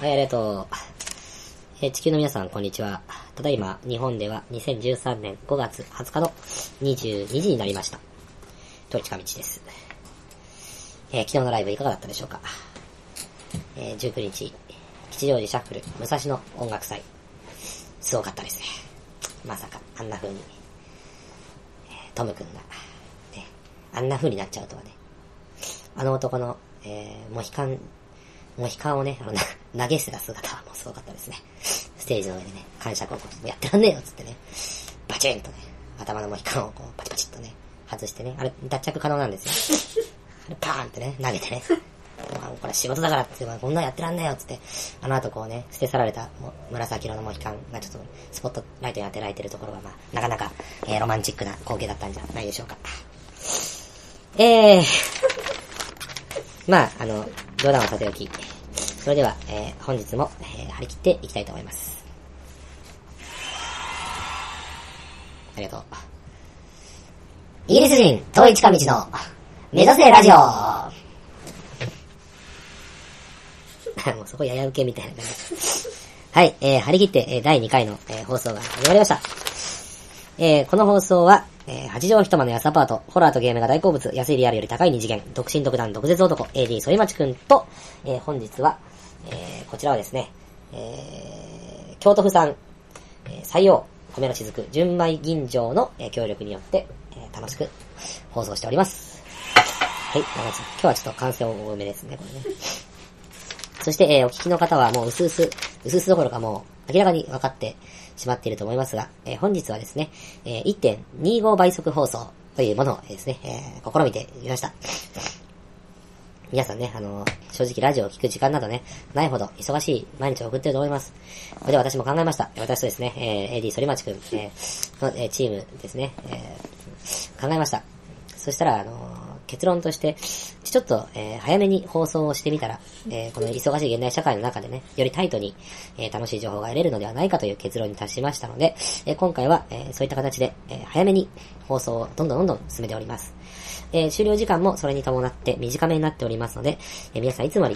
はい、ありがとう。えー地球の皆さん、こんにちは。ただいま、日本では2013年5月20日の22時になりました。トイチカミチです。えー昨日のライブいかがだったでしょうか？えー19日、吉祥寺シャッフル、武蔵野音楽祭。すごかったですね。まさか、あんな風に、えトム君が、ね、あんな風になっちゃうとはね。あの男の、え、モヒカン、モヒカンをね、あの、投げ捨てた姿はもうすごかったですね。ステージの上でね、感触をこう、やってらんねえよっつってね、バチンとね、頭のモヒカンをこう、パチパチっとね、外してね、あれ、脱着可能なんですよ。あれ、パーンってね、投げてね。まあこれ仕事だからって、まあこんなんやってらんねえよっつって、あの後こうね、捨て去られたも紫色のモヒカンがちょっとスポットライトに当てられてるところが、まあ、なかなか、えーロマンチックな光景だったんじゃないでしょうか。えー、まあ、あの、冗談はさておき、それでは、えー本日も、えー張り切っていきたいと思います。ありがとう。イギリス人、統一か道の、目指せラジオ もうそこやや受けみたいな感じ。はい、えー張り切って、えー第2回の、えー放送が始まりました。えーこの放送は、えー八畳一間の安アパート、ホラーとゲームが大好物、安いリアルより高い二次元、独身独断独絶男、AD 反町くんと、えー本日は、えーこちらはですね、えー京都府産、えー採用、米の雫、純米吟醸の、えー協力によって、えー楽しく放送しております。はい、長津今日はちょっと感染多めですね、これね。そして、えーお聞きの方はもう薄々、薄々どころかもう明らかに分かってしまっていると思いますが、えー本日はですね、えー1.25倍速放送というものをですね、えー試みてみました。皆さんね、あの正直ラジオを聞く時間などね、ないほど忙しい毎日を送ってると思います。これで私も考えました。私とですね、えー AD 反町くん、えーの、えーチームですね、えー考えました。そしたら、あのー結論として、ちょっと、えー早めに放送をしてみたら、えーこの忙しい現代社会の中でね、よりタイトに、えー楽しい情報が得れるのではないかという結論に達しましたので、え今回は、えそういった形で、え早めに放送をどんどんどんどん進めております。え終了時間もそれに伴って短めになっておりますので、え皆さんいつもよ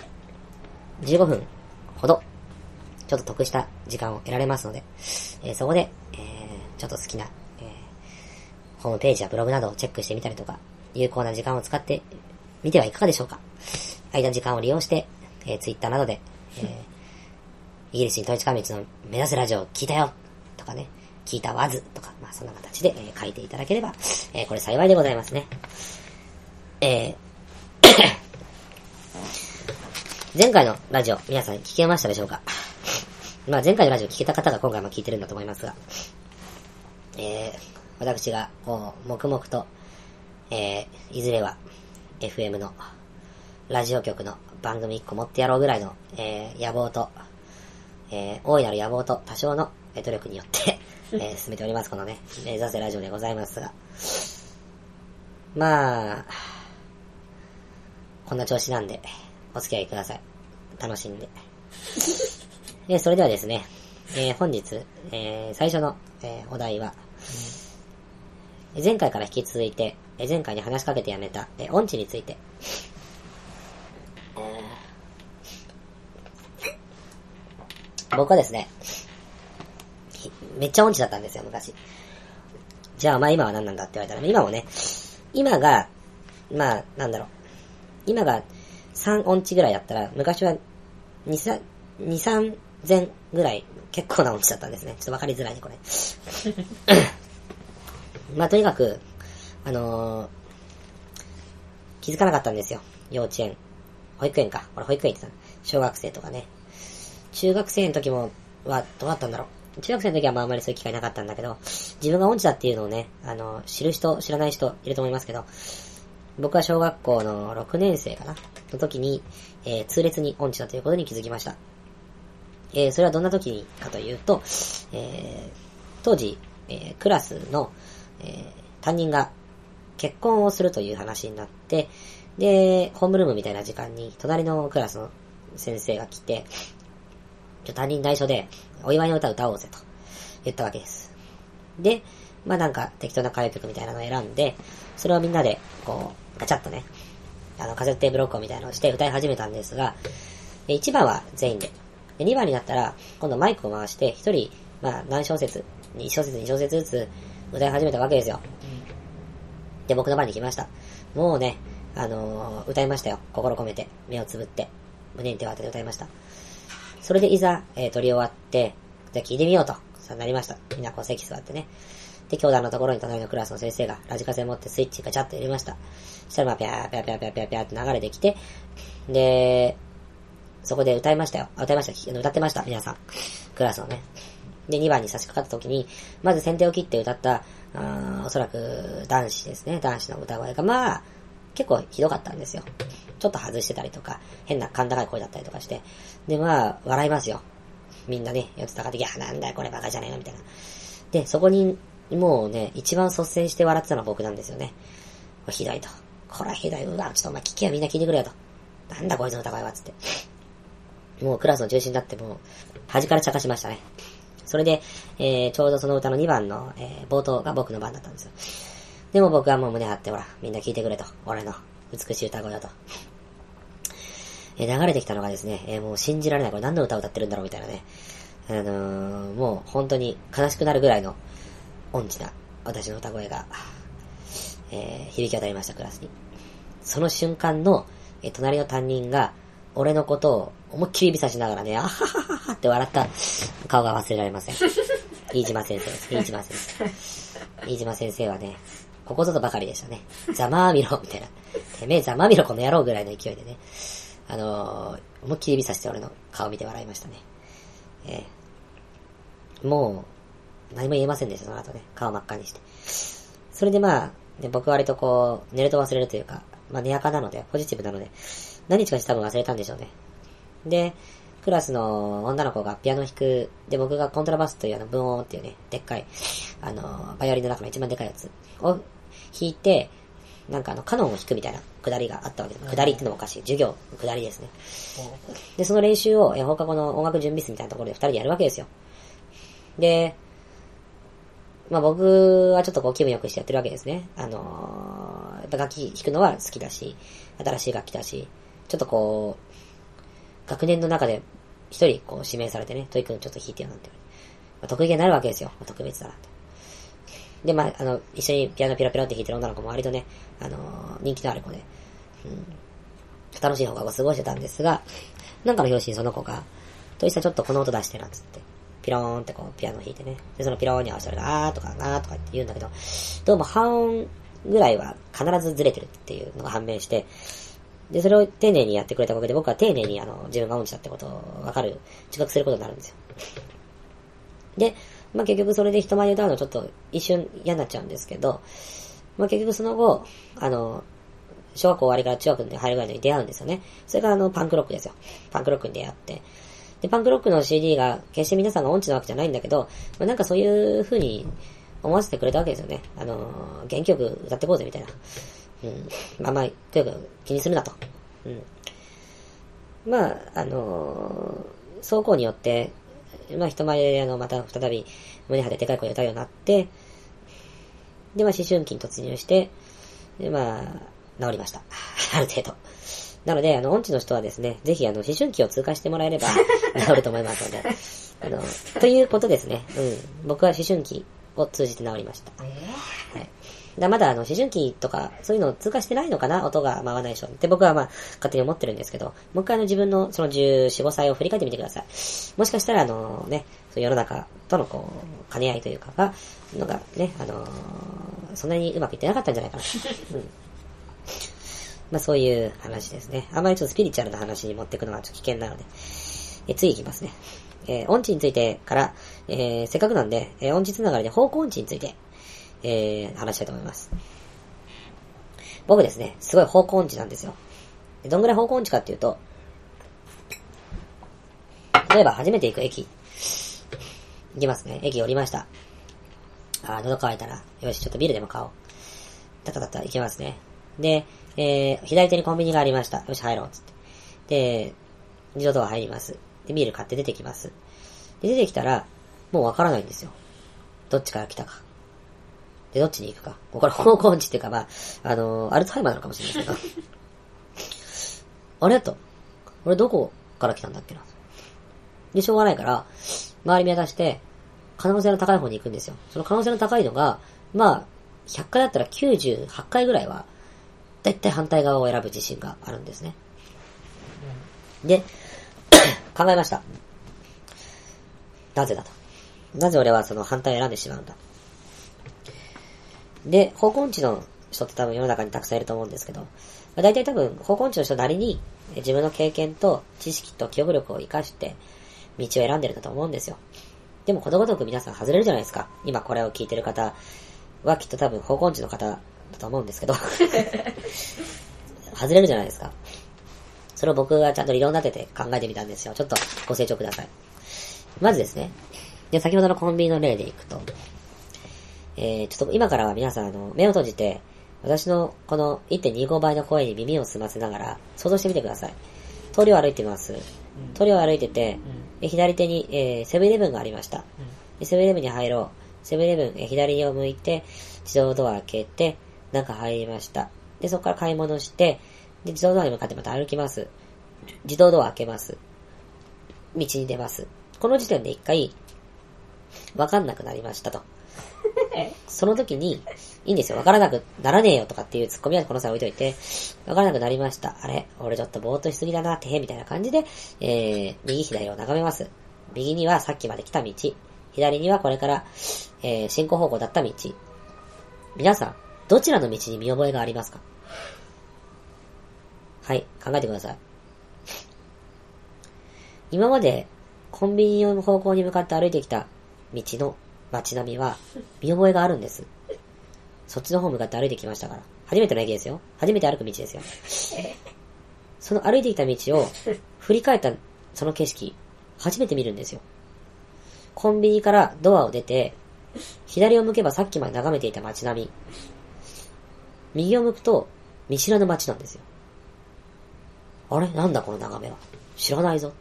り15分ほど、ちょっと得した時間を得られますので、えそこで、えちょっと好きな、えホームページやブログなどをチェックしてみたりとか、有効な時間を使ってみてはいかがでしょうか。間時間を利用して、えー、ツイッターなどで、えーイギリス人統一関道の目指すラジオを聞いたよとかね、聞いたわずとか、まあそんな形で、えー書いていただければ、えーこれ幸いでございますね。えー 前回のラジオ、皆さん聞けましたでしょうか？まあ前回のラジオ聞けた方が今回も聞いてるんだと思いますが、えー、私が、こう、黙々と、えー、いずれは、FM の、ラジオ局の番組1個持ってやろうぐらいの、えー、野望と、えー、大いなる野望と多少のえー努力によって、えー、進めております、このね、目指せラジオでございますが。まあ、こんな調子なんで、お付き合いください。楽しんで。えーそれではですね、えー本日、えー最初の、えーお題は、前回から引き続いて、えー前回に話しかけてやめた、えー音痴について、僕はですね、ひめっちゃ音痴だったんですよ、昔。じゃあ、まあ今は何なんだって言われたら、今もね、今が、まあ、なんだろう。今が3音痴ぐらいだったら、昔は2、3、2、3前ぐらい、結構な音痴だったんですね。ちょっとわかりづらいね、これ。まあ、とにかく、あのー気づかなかったんですよ。幼稚園。保育園か。俺保育園行ってた小学生とかね。中学生の時も、は、どうだったんだろう。中学生の時はまああんまりそういう機会なかったんだけど、自分が音痴だっていうのをね、あの、知る人、知らない人いると思いますけど、僕は小学校の6年生かなの時に、えー痛烈に音痴だということに気づきました。えーそれはどんな時にかというと、えー当時、えークラスの、えー担任が結婚をするという話になって、で、ホームルームみたいな時間に、隣のクラスの先生が来て、ちょ担任内緒で、お祝いの歌を歌おうぜと言ったわけです。で、まあなんか適当な歌謡曲みたいなのを選んで、それをみんなで、こう、ガチャッとね、あの、カセットテープ録音みたいなのをして歌い始めたんですが、1番は全員でで、2番になったら、今度マイクを回して、一人、まあ、何小節、1小節、2小節ずつ歌い始めたわけですよ。で、僕の番に来ました。もうね、あのー歌いましたよ。心込めて、目をつぶって、胸に手を当てて歌いました。それでいざ、えー、撮り終わって、じゃあ聞いてみようと、さなりました。みんなこう席座ってね。で、教団のところに隣のクラスの先生がラジカセ持ってスイッチガチャッと入れました。そしたらまあ、ピャーピャーピャーピャーピャーピャーって流れてきて、で、そこで歌いましたよ。歌いました。あの歌ってました。皆さん。クラスのね。で、2番に差し掛かった時に、まず先手を切って歌った、おそらく男子ですね。男子の歌声が、まあ、結構ひどかったんですよ。ちょっと外してたりとか、変な甲高い声だったりとかして。で、まあ、笑いますよ。みんなね、四つ高的、いや、なんだよ、これバカじゃねえの、みたいな。で、そこに、もうね、一番率先して笑ってたのは僕なんですよね。ひどいと。これはひどい。うわ、ちょっとお前聞けよ、みんな聞いてくれよと。なんだこいつの歌声は、つって。もうクラスの中心になってもう、端から茶化しましたね。それで、えー、ちょうどその歌の2番の、えー、冒頭が僕の番だったんですよ。でも僕はもう胸張って、ほら、みんな聞いてくれと。俺の美しい歌声だと。えー流れてきたのがですね、えーもう信じられない。これ何の歌を歌ってるんだろうみたいなね。あのー、もう本当に悲しくなるぐらいの音痴な私の歌声が、えー響き渡りました、クラスに。その瞬間の、えー隣の担任が、俺のことを思いっきり指さしながらね、あははははって笑った顔が忘れられません。飯島先生です。飯島先生。飯島先生はね、ここぞとばかりでしたね。ざまあみろ、みたいな。てめえざまあみろ、この野郎ぐらいの勢いでね。あのー、思いっきり指さして俺の顔見て笑いましたね。えーもう、何も言えませんでした、その後ね。顔真っ赤にして。それでまあ、ね、僕割とこう、寝ると忘れるというか、まあ、寝垢なので、ポジティブなので、何日かして多分忘れたんでしょうね。で、クラスの女の子がピアノ弾く、で、僕がコントラバスというあの、ブオーンっていうね、でっかい、あの、バイオリンの中の一番でかいやつを弾いて、なんかあの、カノンを弾くみたいな下りがあったわけです。下りってのもおかしい。授業、下りですね。で、その練習を、え放課後の音楽準備室みたいなところで二人でやるわけですよ。で、まあ僕はちょっとこう気分良くしてやってるわけですね。あのーやっぱ楽器弾くのは好きだし、新しい楽器だし、ちょっとこう、学年の中で一人こう指名されてね、トイ君ちょっと弾いてよなんて。まあ、得意げになるわけですよ。まあ、特別だなって。で、まあ、あの、一緒にピアノピロピロって弾いてる女の子も割とね、あのー人気のある子で、うん、楽しい放課後過ごしてたんですが、なんかの表紙にその子が、トイさんちょっとこの音出してなっつって、ピローンってこうピアノ弾いてね。で、そのピローンに合わせてあーとかなーとかって言うんだけど、どうも半音ぐらいは必ずずれてるっていうのが判明して、で、それを丁寧にやってくれたおかげで僕は丁寧にあの、自分が音痴だってことをわかる、自覚することになるんですよ。で、まあ結局それで人前で歌うのちょっと一瞬嫌になっちゃうんですけど、まあ結局その後、あの、小学校終わりから中学に入るぐらいのに出会うんですよね。それがあの、パンクロックですよ。パンクロックに出会って。で、パンクロックの CD が、決して皆さんが音痴なわけじゃないんだけど、まあ、なんかそういう風に思わせてくれたわけですよね。あの、元気よく歌ってこうぜ、みたいな。うん。まあまあ、とにかく気にするなと。うん。まあ、あのー、走行によって、まあ人前であの、また再び胸張ってでかい声で歌うようになって、で、まあ思春期に突入して、で、まあ、治りました。ある程度。なので、あの、音痴の人はですね、ぜひ、あの、思春期を通過してもらえれば、治ると思いますので、あの、ということですね。うん。僕は思春期を通じて治りました。はい。だまだ、あの、思春期とか、そういうのを通過してないのかな音が回らない人って僕はまあ、勝手に思ってるんですけど、もう一回あの、自分のその14、5歳を振り返ってみてください。もしかしたら、あの、ね、世の中とのこう、兼ね合いというかが、のがね、あのそんなにうまくいってなかったんじゃないかな。うん。まあそういう話ですね。あまりちょっとスピリチュアルな話に持っていくのはちょっと危険なので。え次いきますね。えー音痴についてから、えーせっかくなんで、えー音痴つながりで方向音痴について、えー話したいと思います。僕ですね、すごい方向音痴なんですよ。どんぐらい方向音痴かっていうと、例えば初めて行く駅、行きますね。駅降りました。あー、喉乾いたら、よし、ちょっとビールでも買おう。たたたた、行きますね。で、えー、左手にコンビニがありました。よし、入ろう、つって。で、自動ドア入ります。で、ビール買って出てきます。で、出てきたら、もうわからないんですよ。どっちから来たか。で、どっちに行くか。もうこれ方向音痴っていうか、まあ、あのーアルツハイマーなのかもしれないけど。あれと。俺どこから来たんだっけな。で、しょうがないから、周り見渡して、可能性の高い方に行くんですよ。その可能性の高いのが、まあ、100回だったら98回ぐらいは、だいたい反対側を選ぶ自信があるんですね。で、考えました。なぜだと。なぜ俺はその反対を選んでしまうんだ。で、方向音痴の人って多分世の中にたくさんいると思うんですけど、まあ、大体多分方向音痴の人なりにえ自分の経験と知識と記憶力を活かして道を選んでるんだと思うんですよ。でもことごとく皆さん外れるじゃないですか。今これを聞いてる方はきっと多分方向音痴の方だと思うんですけど、外れるじゃないですか。それを僕がちゃんと理論立てて考えてみたんですよ。ちょっとご清聴ください。まずですね。で、先ほどのコンビニの例でいくと、えー、ちょっと今からは皆さんあの、目を閉じて、私のこの1.25倍の声に耳を澄ませながら想像してみてください。通りを歩いてます。通りを歩いてて、え左手に、えーセブンイレブンがありました。でセブンイレブンに入ろう。セブンイレブン、え左を向いて、自動ドア開けて、中入りました。で、そこから買い物して、で、自動ドアに向かってまた歩きます。自動ドア開けます。道に出ます。この時点で一回、わかんなくなりましたと。その時に、いいんですよ。わからなくならねえよとかっていうツッコミはこの際置いといて、わからなくなりました。あれ俺ちょっとぼーっとしすぎだな、てへ、みたいな感じで、えー、右左を眺めます。右にはさっきまで来た道。左にはこれから、えー、進行方向だった道。皆さん、どちらの道に見覚えがありますか？はい、考えてください。今まで、コンビニの方向に向かって歩いてきた道の街並みは、見覚えがあるんです。そっちの方向かって歩いてきましたから。初めての駅ですよ。初めて歩く道ですよ。その歩いてきた道を、振り返ったその景色、初めて見るんですよ。コンビニからドアを出て、左を向けばさっきまで眺めていた街並み。右を向くと、見知らぬ街なんですよ。あれ？なんだこの眺めは？知らないぞ。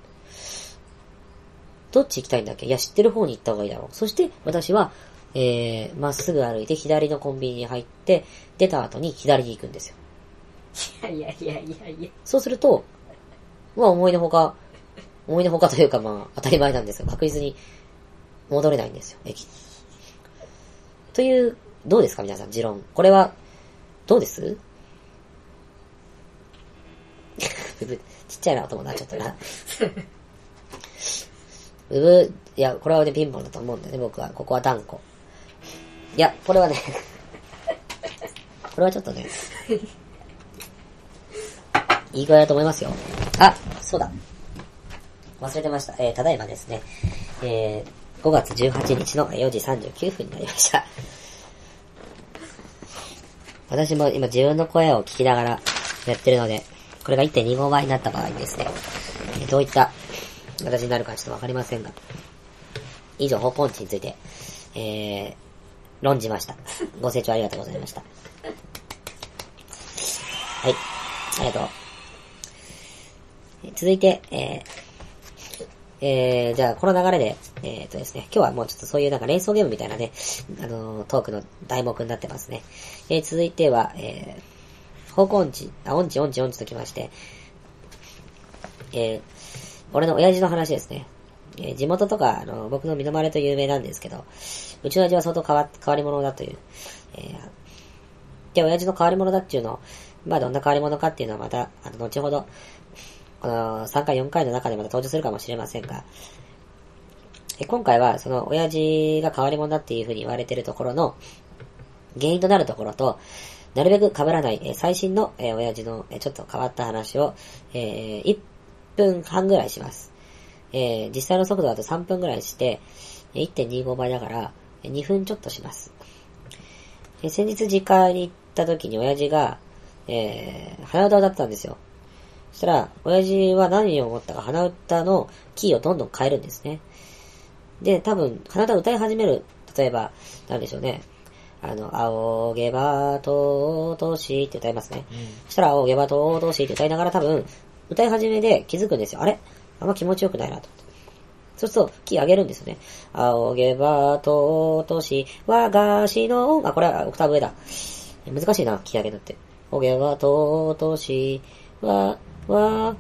どっち行きたいんだっけ？いや、知ってる方に行った方がいいだろう。そして、私は、えー、まっすぐ歩いて左のコンビニに入って、出た後に左に行くんですよ。いやいやいやいやいや。そうすると、まあ思いのほか、思いのほかというかまあ当たり前なんですが、確実に戻れないんですよ、駅に。という、どうですか？皆さん、持論。これは、どうです？ちっちゃいなと思うな、ちょっとな。ブブ、いや、これはね、ピンポンだと思うんだよね、僕は。ここは断固。いや、これはね、これはちょっとね、いい具合だと思いますよ。あ、そうだ。忘れてました。えー、ただいまですね、えー、5月18日の4時39分になりました。私も今自分の声を聞きながらやってるので、これが1.25倍になった場合ですね、どういった形になるかちょっとわかりませんが、以上、方向音痴について、えー、論じました。ご清聴ありがとうございました。はい、ありがとう。続いて、えー、えー、じゃあ、この流れで、えー、とですね、今日はもうちょっとそういうなんか連想ゲームみたいなね、あのートークの題目になってますね。えー、続いては、えー、方向音痴、あ、音痴音痴音痴ときまして、えー、俺の親父の話ですね。えー地元とか、あの、僕の身の回りと有名なんですけど、うちの親父は相当変わ、変わり者だという。えーで、親父の変わり者だっていうの、まあどんな変わり者かっていうのはまた、あの、後ほど、この3回4回の中でまた登場するかもしれませんが、え今回はその親父が変わり者だっていうふうに言われてるところの原因となるところと、なるべく被らない、え最新の、え親父の、えちょっと変わった話を、えー1分半ぐらいします。えー実際の速度だと3分ぐらいして、えー1.25倍だから、えー2分ちょっとします。えー先日実家に行った時に親父が、えー鼻歌を歌ったんですよ。そしたら、親父は何を思ったか鼻歌のキーをどんどん変えるんですね。で、多分、鼻歌を歌い始める、例えば、なんでしょうね。あの、仰げばととしって歌いますね。そしたら、仰げばととしって歌いながら多分、歌い始めで気づくんですよ。あれ？あんま気持ちよくないなと思って。そうすると、キー上げるんですよね。仰げばとうとし、和菓子の、あ、これはオクターブ上だ。難しいな、キー上げるって。仰げばとうとし、わ、わ、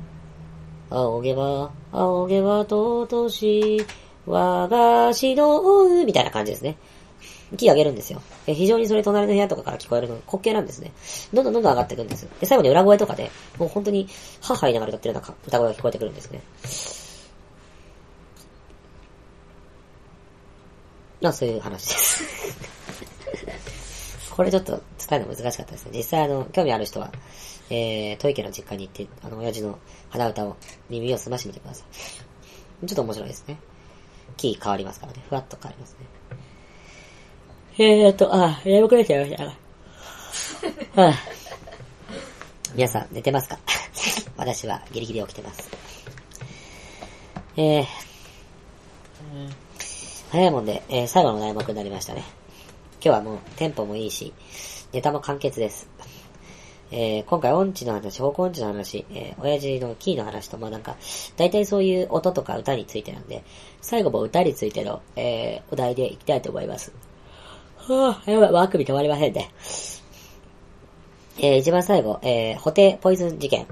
仰げば、仰げば尊し、和菓子のみたいな感じですね。キー上げるんですよ。非常にそれ隣の部屋とかから聞こえるの滑稽なんですね。どんどんどんどん上がっていくんです。で、最後に裏声とかで、もう本当に、母言いながら歌ってるような歌声が聞こえてくるんですね。まあ、そういう話です。これちょっと伝えるの難しかったですね。実際あの、興味ある人は、えー、トイケの実家に行って、あの、親父の鼻歌を耳を澄ましてみてください。ちょっと面白いですね。キー変わりますからね。ふわっと変わりますね。えーっと、あ、眠くなっちゃいました。皆さん、寝てますか？私はギリギリ起きてます。えー、早いもんで、えー最後の題目になりましたね。今日はもうテンポもいいし、ネタも簡潔です。えー今回音痴の話、方向音痴の話、えー親父のキーの話と、まあなんか、大体そういう音とか歌についてなんで、最後も歌についての、えーお題でいきたいと思います。はぁ、やばい、ワークビ止まりませんね。えー一番最後、えー、ホテポイズン事件。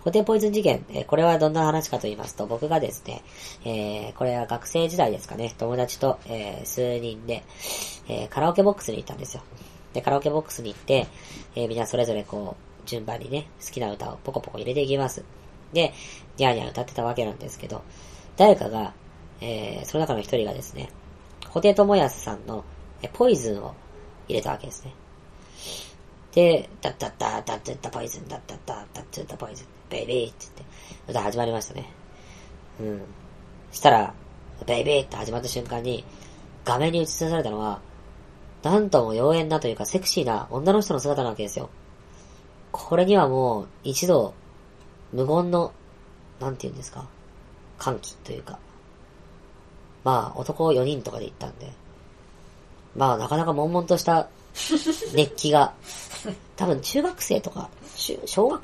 ホテポイズン事件、えーこれはどんな話かと言いますと、僕がですね、えーこれは学生時代ですかね、友達と、えー数人で、えーカラオケボックスに行ったんですよ。で、カラオケボックスに行って、えーみんなそれぞれこう、順番にね、好きな歌をポコポコ入れていきます。で、ニャーニャー歌ってたわけなんですけど、誰かが、えーその中の一人がですね、ホテトモヤスさんの、ポイズンを入れたわけですね。で、ダッダッダーダッダッダポイズン、ダッダッダーダッダッダポイズン、ベイビーって言って、歌始まりましたね。うん。したら、ベイビーって始まった瞬間に、画面に映し出されたのは、なんとも妖艶なというかセクシーな女の人の姿なわけですよ。これにはもう、一度、無言の、なんて言うんですか、歓喜というか、まあ、男4人とかで行ったんで、まあ、なかなか悶々とした 熱気が、多分中学生とか、中小学、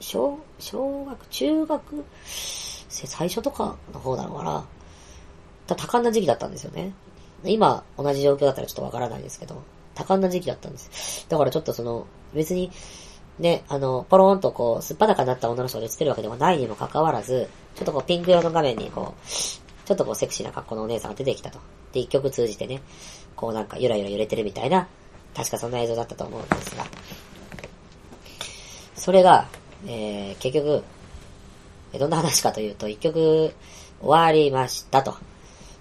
小、小学、中学生最初とかの方なのかな。た多感な時期だったんですよね。今、同じ状況だったらちょっとわからないですけど、多感な時期だったんです。だからちょっとその、別に、ね、あの、ポローンとこう、すっぱだかになった女の人が映ってるわけでもないにもかかわらず、ちょっとこう、ピンク色の画面にこう、ちょっとこう、セクシーな格好のお姉さんが出てきたと。で、一曲通じてね、こうなんか、ゆらゆら揺れてるみたいな、確かそんな映像だったと思うんですが、それが、えー、結局、どんな話かというと、一曲終わりましたと。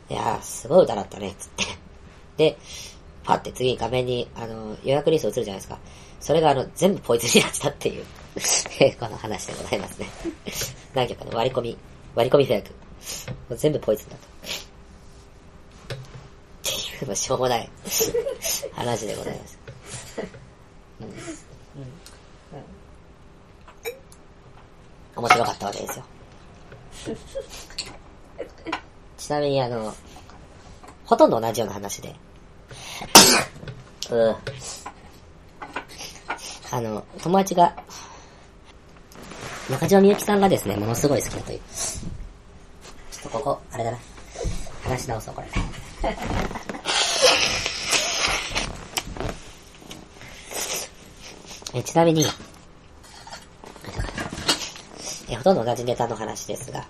いやー、すごい歌だったね、つって。で、パって次に画面に、あの、予約リスト映るじゃないですか。それがあの、全部ポイズンになってたっていう、この話でございますね。何曲かの割り込み、割り込み予約。全部ポイズンだと。しょうもない話でございます。うん面白かったわけですよ。ちなみにあの、ほとんど同じような話で。う。あの、友達が、中島みゆきさんがですね、ものすごい好きだという。ちょっとここ、あれだな。話し直そう、これ。えちなみに、えほとんど同じネタの話ですが、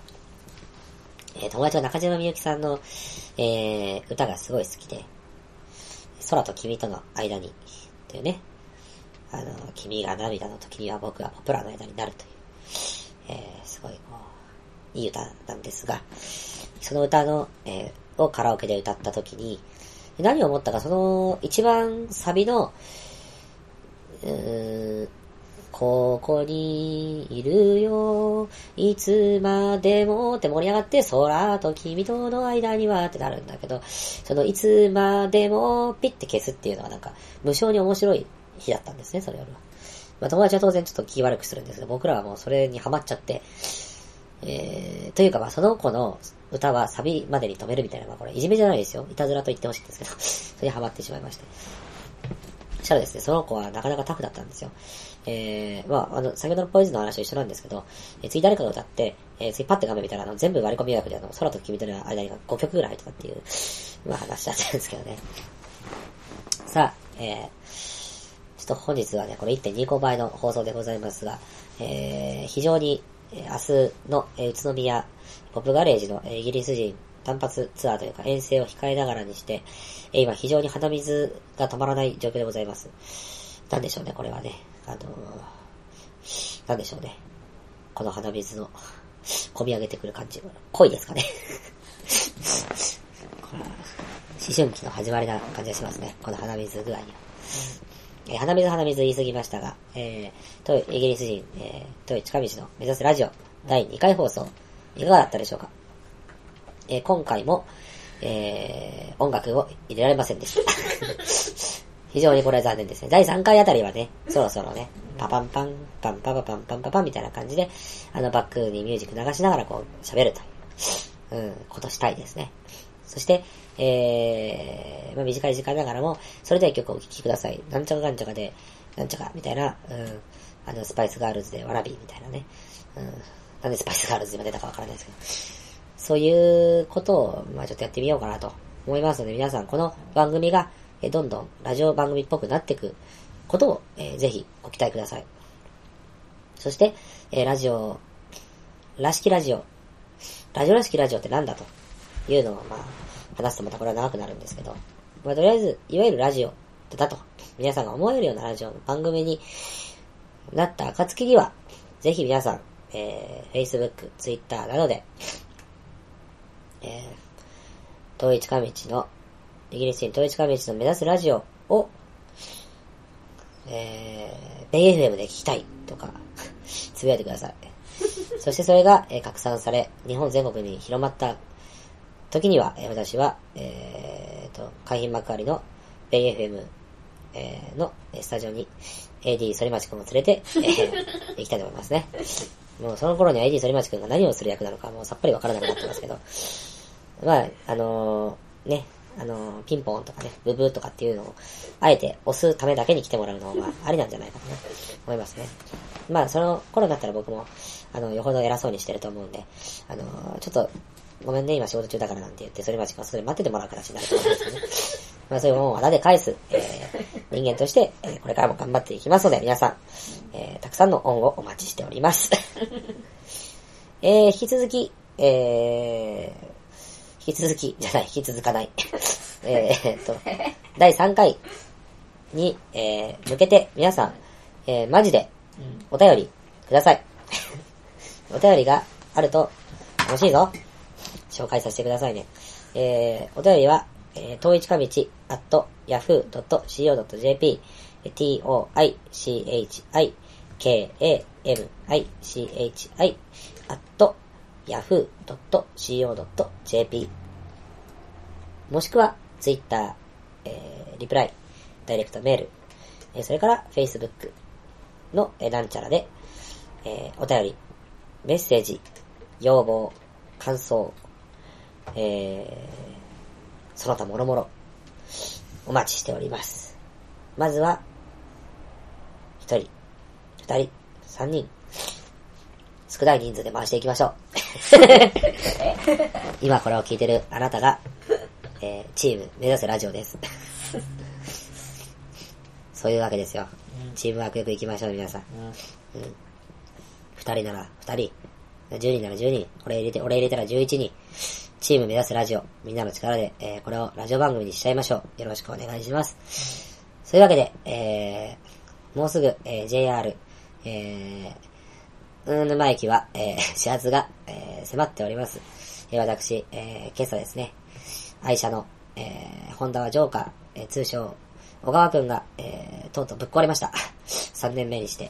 えー友達は中島みゆきさんの、えー歌がすごい好きで、空と君との間に、というね、あの、君が涙の時には僕がポプラの間になるという、えーすごいこう、いい歌なんですが、その歌の、えーをカラオケで歌った時に、何を思ったか、その、一番サビの、ここにいるよ、いつまでもって盛り上がって、空と君との間にはってなるんだけど、そのいつまでもピッて消すっていうのがなんか、無性に面白い日だったんですね、それよりは。まあ友達は当然ちょっと気悪くするんですけど、僕らはもうそれにハマっちゃって、えー、というかまあその子の歌はサビまでに止めるみたいな、まあこれいじめじゃないですよ。いたずらと言ってほしいんですけど、それにハマってしまいまして。したらですね、その子はなかなかタフだったんですよ。えー、まあ、あの、先ほどのポイズンの話と一緒なんですけど、えー次誰かが歌って、えー次パッて画面見たら、あの、全部割り込み予約で、あの、空と君との間に5曲ぐらい入ったっていう、まあ話だったんですけどね。さあ、えー、ちょっと本日はね、これ1.25倍の放送でございますが、えー、非常に、えー明日の、えー宇都宮ポップガレージの、えーイギリス人単発ツアーというか遠征を控えながらにして、え今非常に鼻水が止まらない状況でございます。なんでしょうね、これはね。あのーなんでしょうね。この鼻水の、込み上げてくる感じ。濃いですかね。これは、思春期の始まりな感じがしますね。この鼻水具合には。えー鼻水鼻水言い過ぎましたが、えー、とイギリス人、えー、トイ近道の目指すラジオ第2回放送、いかがだったでしょうか？えー今回も、えー、音楽を入れられませんでした。非常にこれは残念ですね。第3回あたりはね、そろそろね、パパンパン、パンパパパンパンパパンみたいな感じで、あのバックにミュージック流しながらこう喋るとう、ん、ことしたいですね。そして、えー、まあ短い時間ながらも、それでは一曲お聴きください。なんちゃかかんちゃかで、なんちゃか、みたいな、うん、あの、スパイスガールズでわらび、みたいなね。うん、なんでスパイスガールズで今出たかわからないですけど、そういうことを、まあちょっとやってみようかなと思いますので、皆さんこの番組が、えどんどんラジオ番組っぽくなっていくことを、えーぜひご期待ください。そして、えーラジオ、らしきラジオ、ラジオらしきラジオってなんだというのを、まあ、話すとまたこれは長くなるんですけど、まあ、とりあえず、いわゆるラジオだと、皆さんが思えるようなラジオの番組になった暁には、ぜひ皆さん、えー、Facebook、Twitter などで、えー、統一か道の、イギリス人統一か道の目指すラジオを、えー、ベイ FM で聞きたいとか、つぶやいてください。そしてそれが、えー拡散され、日本全国に広まった時には、えー私は、えーと、海浜幕張のベイ FM、えーのえースタジオに AD 反町くんを連れて、えー 行きたいと思いますね。もうその頃には AD 反町くんが何をする役なのかもうさっぱりわからなくなってますけど、まあ、あのーね、あのーピンポンとかね、ブブーとかっていうのを、あえて押すためだけに来てもらうのは、ありなんじゃないかとね、思いますね。まあ、その頃になったら僕も、あの、よほど偉そうにしてると思うんで、あのーちょっと、ごめんね、今仕事中だからなんて言って、それまちくんはそれ待っててもらう形になると思うんですよね。まあ、そういうもんを肌で返す、えー、人間として、えーこれからも頑張っていきますので、皆さん、えー、たくさんの恩をお待ちしております。えー、引き続き、えー、引き続き、じゃない、引き続かない。えーっと、第3回に、えー、向けて皆さん、えー、マジで、お便りください。お便りがあると楽しいぞ。紹介させてくださいね。えー、お便りは、えー、統一かみち、at yahoo.co.jp、t-o-i-c-h-i t-o-i-c-h-i-k-a-m-i-c-h-i、at yahoo.co.jp もしくは、ツイッター、えー、リプライ、ダイレクトメール、えーそれから、Facebook の、えーなんちゃらで、えーお便り、メッセージ、要望、感想、えー、その他もろもろ、お待ちしております。まずは、一人、二人、三人、少ない人数で回していきましょう。今これを聞いてるあなたが、えーチーム目指せラジオです。そういうわけですよ。チームワークよく行きましょう、皆さん。うん。二人なら二人、十人なら十人、俺入れて、俺入れたら十一人。チーム目指すラジオ、みんなの力で、えーこれをラジオ番組にしちゃいましょう。よろしくお願いします。そういうわけで、えー、もうすぐ、えー JR、えー、うん沼駅は、えー、始発が、えー迫っております。えー私、えー今朝ですね、愛車の、えー、ホンダはジョーカー、えー通称、小川くんが、えーとうとうぶっ壊れました。3年目にして。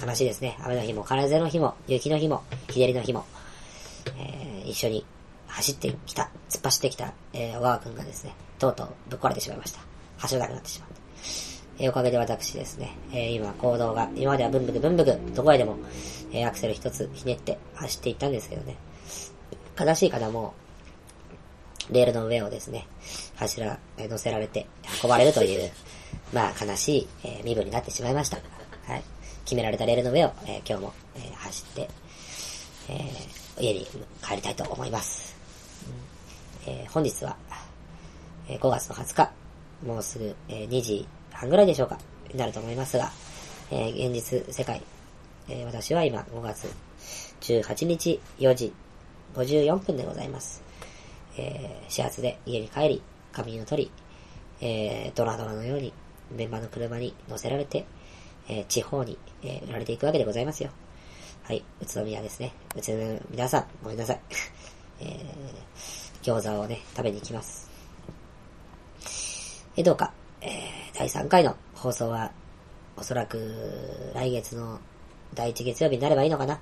悲しいですね。雨の日も、風の日も、雪の日も、日照りの日も、えー一緒に走ってきた、突っ走ってきた、えー小川くんがですね、とうとうぶっ壊れてしまいました。走れなくなってしまって。えーおかげで私ですね、えー今行動が、今まではブンブクブンブク、どこへでも、えーアクセル一つひねって走っていったんですけどね。悲しい方も、レールの上をですね、柱、えー乗せられて運ばれるという、まあ悲しい、えー身分になってしまいました。はい。決められたレールの上を、えー今日も、えー走って、えー家に帰りたいと思います。えー本日は、えー5月の20日、もうすぐ、えー2時半ぐらいでしょうか、になると思いますが、えー現実世界、えー私は今5月18日4時54分でございます。えー、始発で家に帰り、仮眠を取り、えー、ドラドラのようにメンバーの車に乗せられて、えー、地方に、えー、売られていくわけでございますよ。はい、宇都宮ですね。宇都宮皆さん、ごめんなさい。えー、餃子をね、食べに行きます。え、どうか、えー、第3回の放送は、おそらく、来月の第1月曜日になればいいのかな？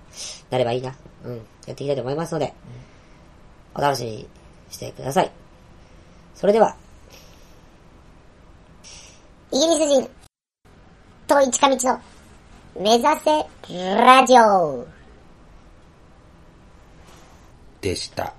なればいいな。うん。やっていきたいと思いますので、お楽しみにしてください。それでは、イギリス人、遠い近道の、目指せ、ラジオでした。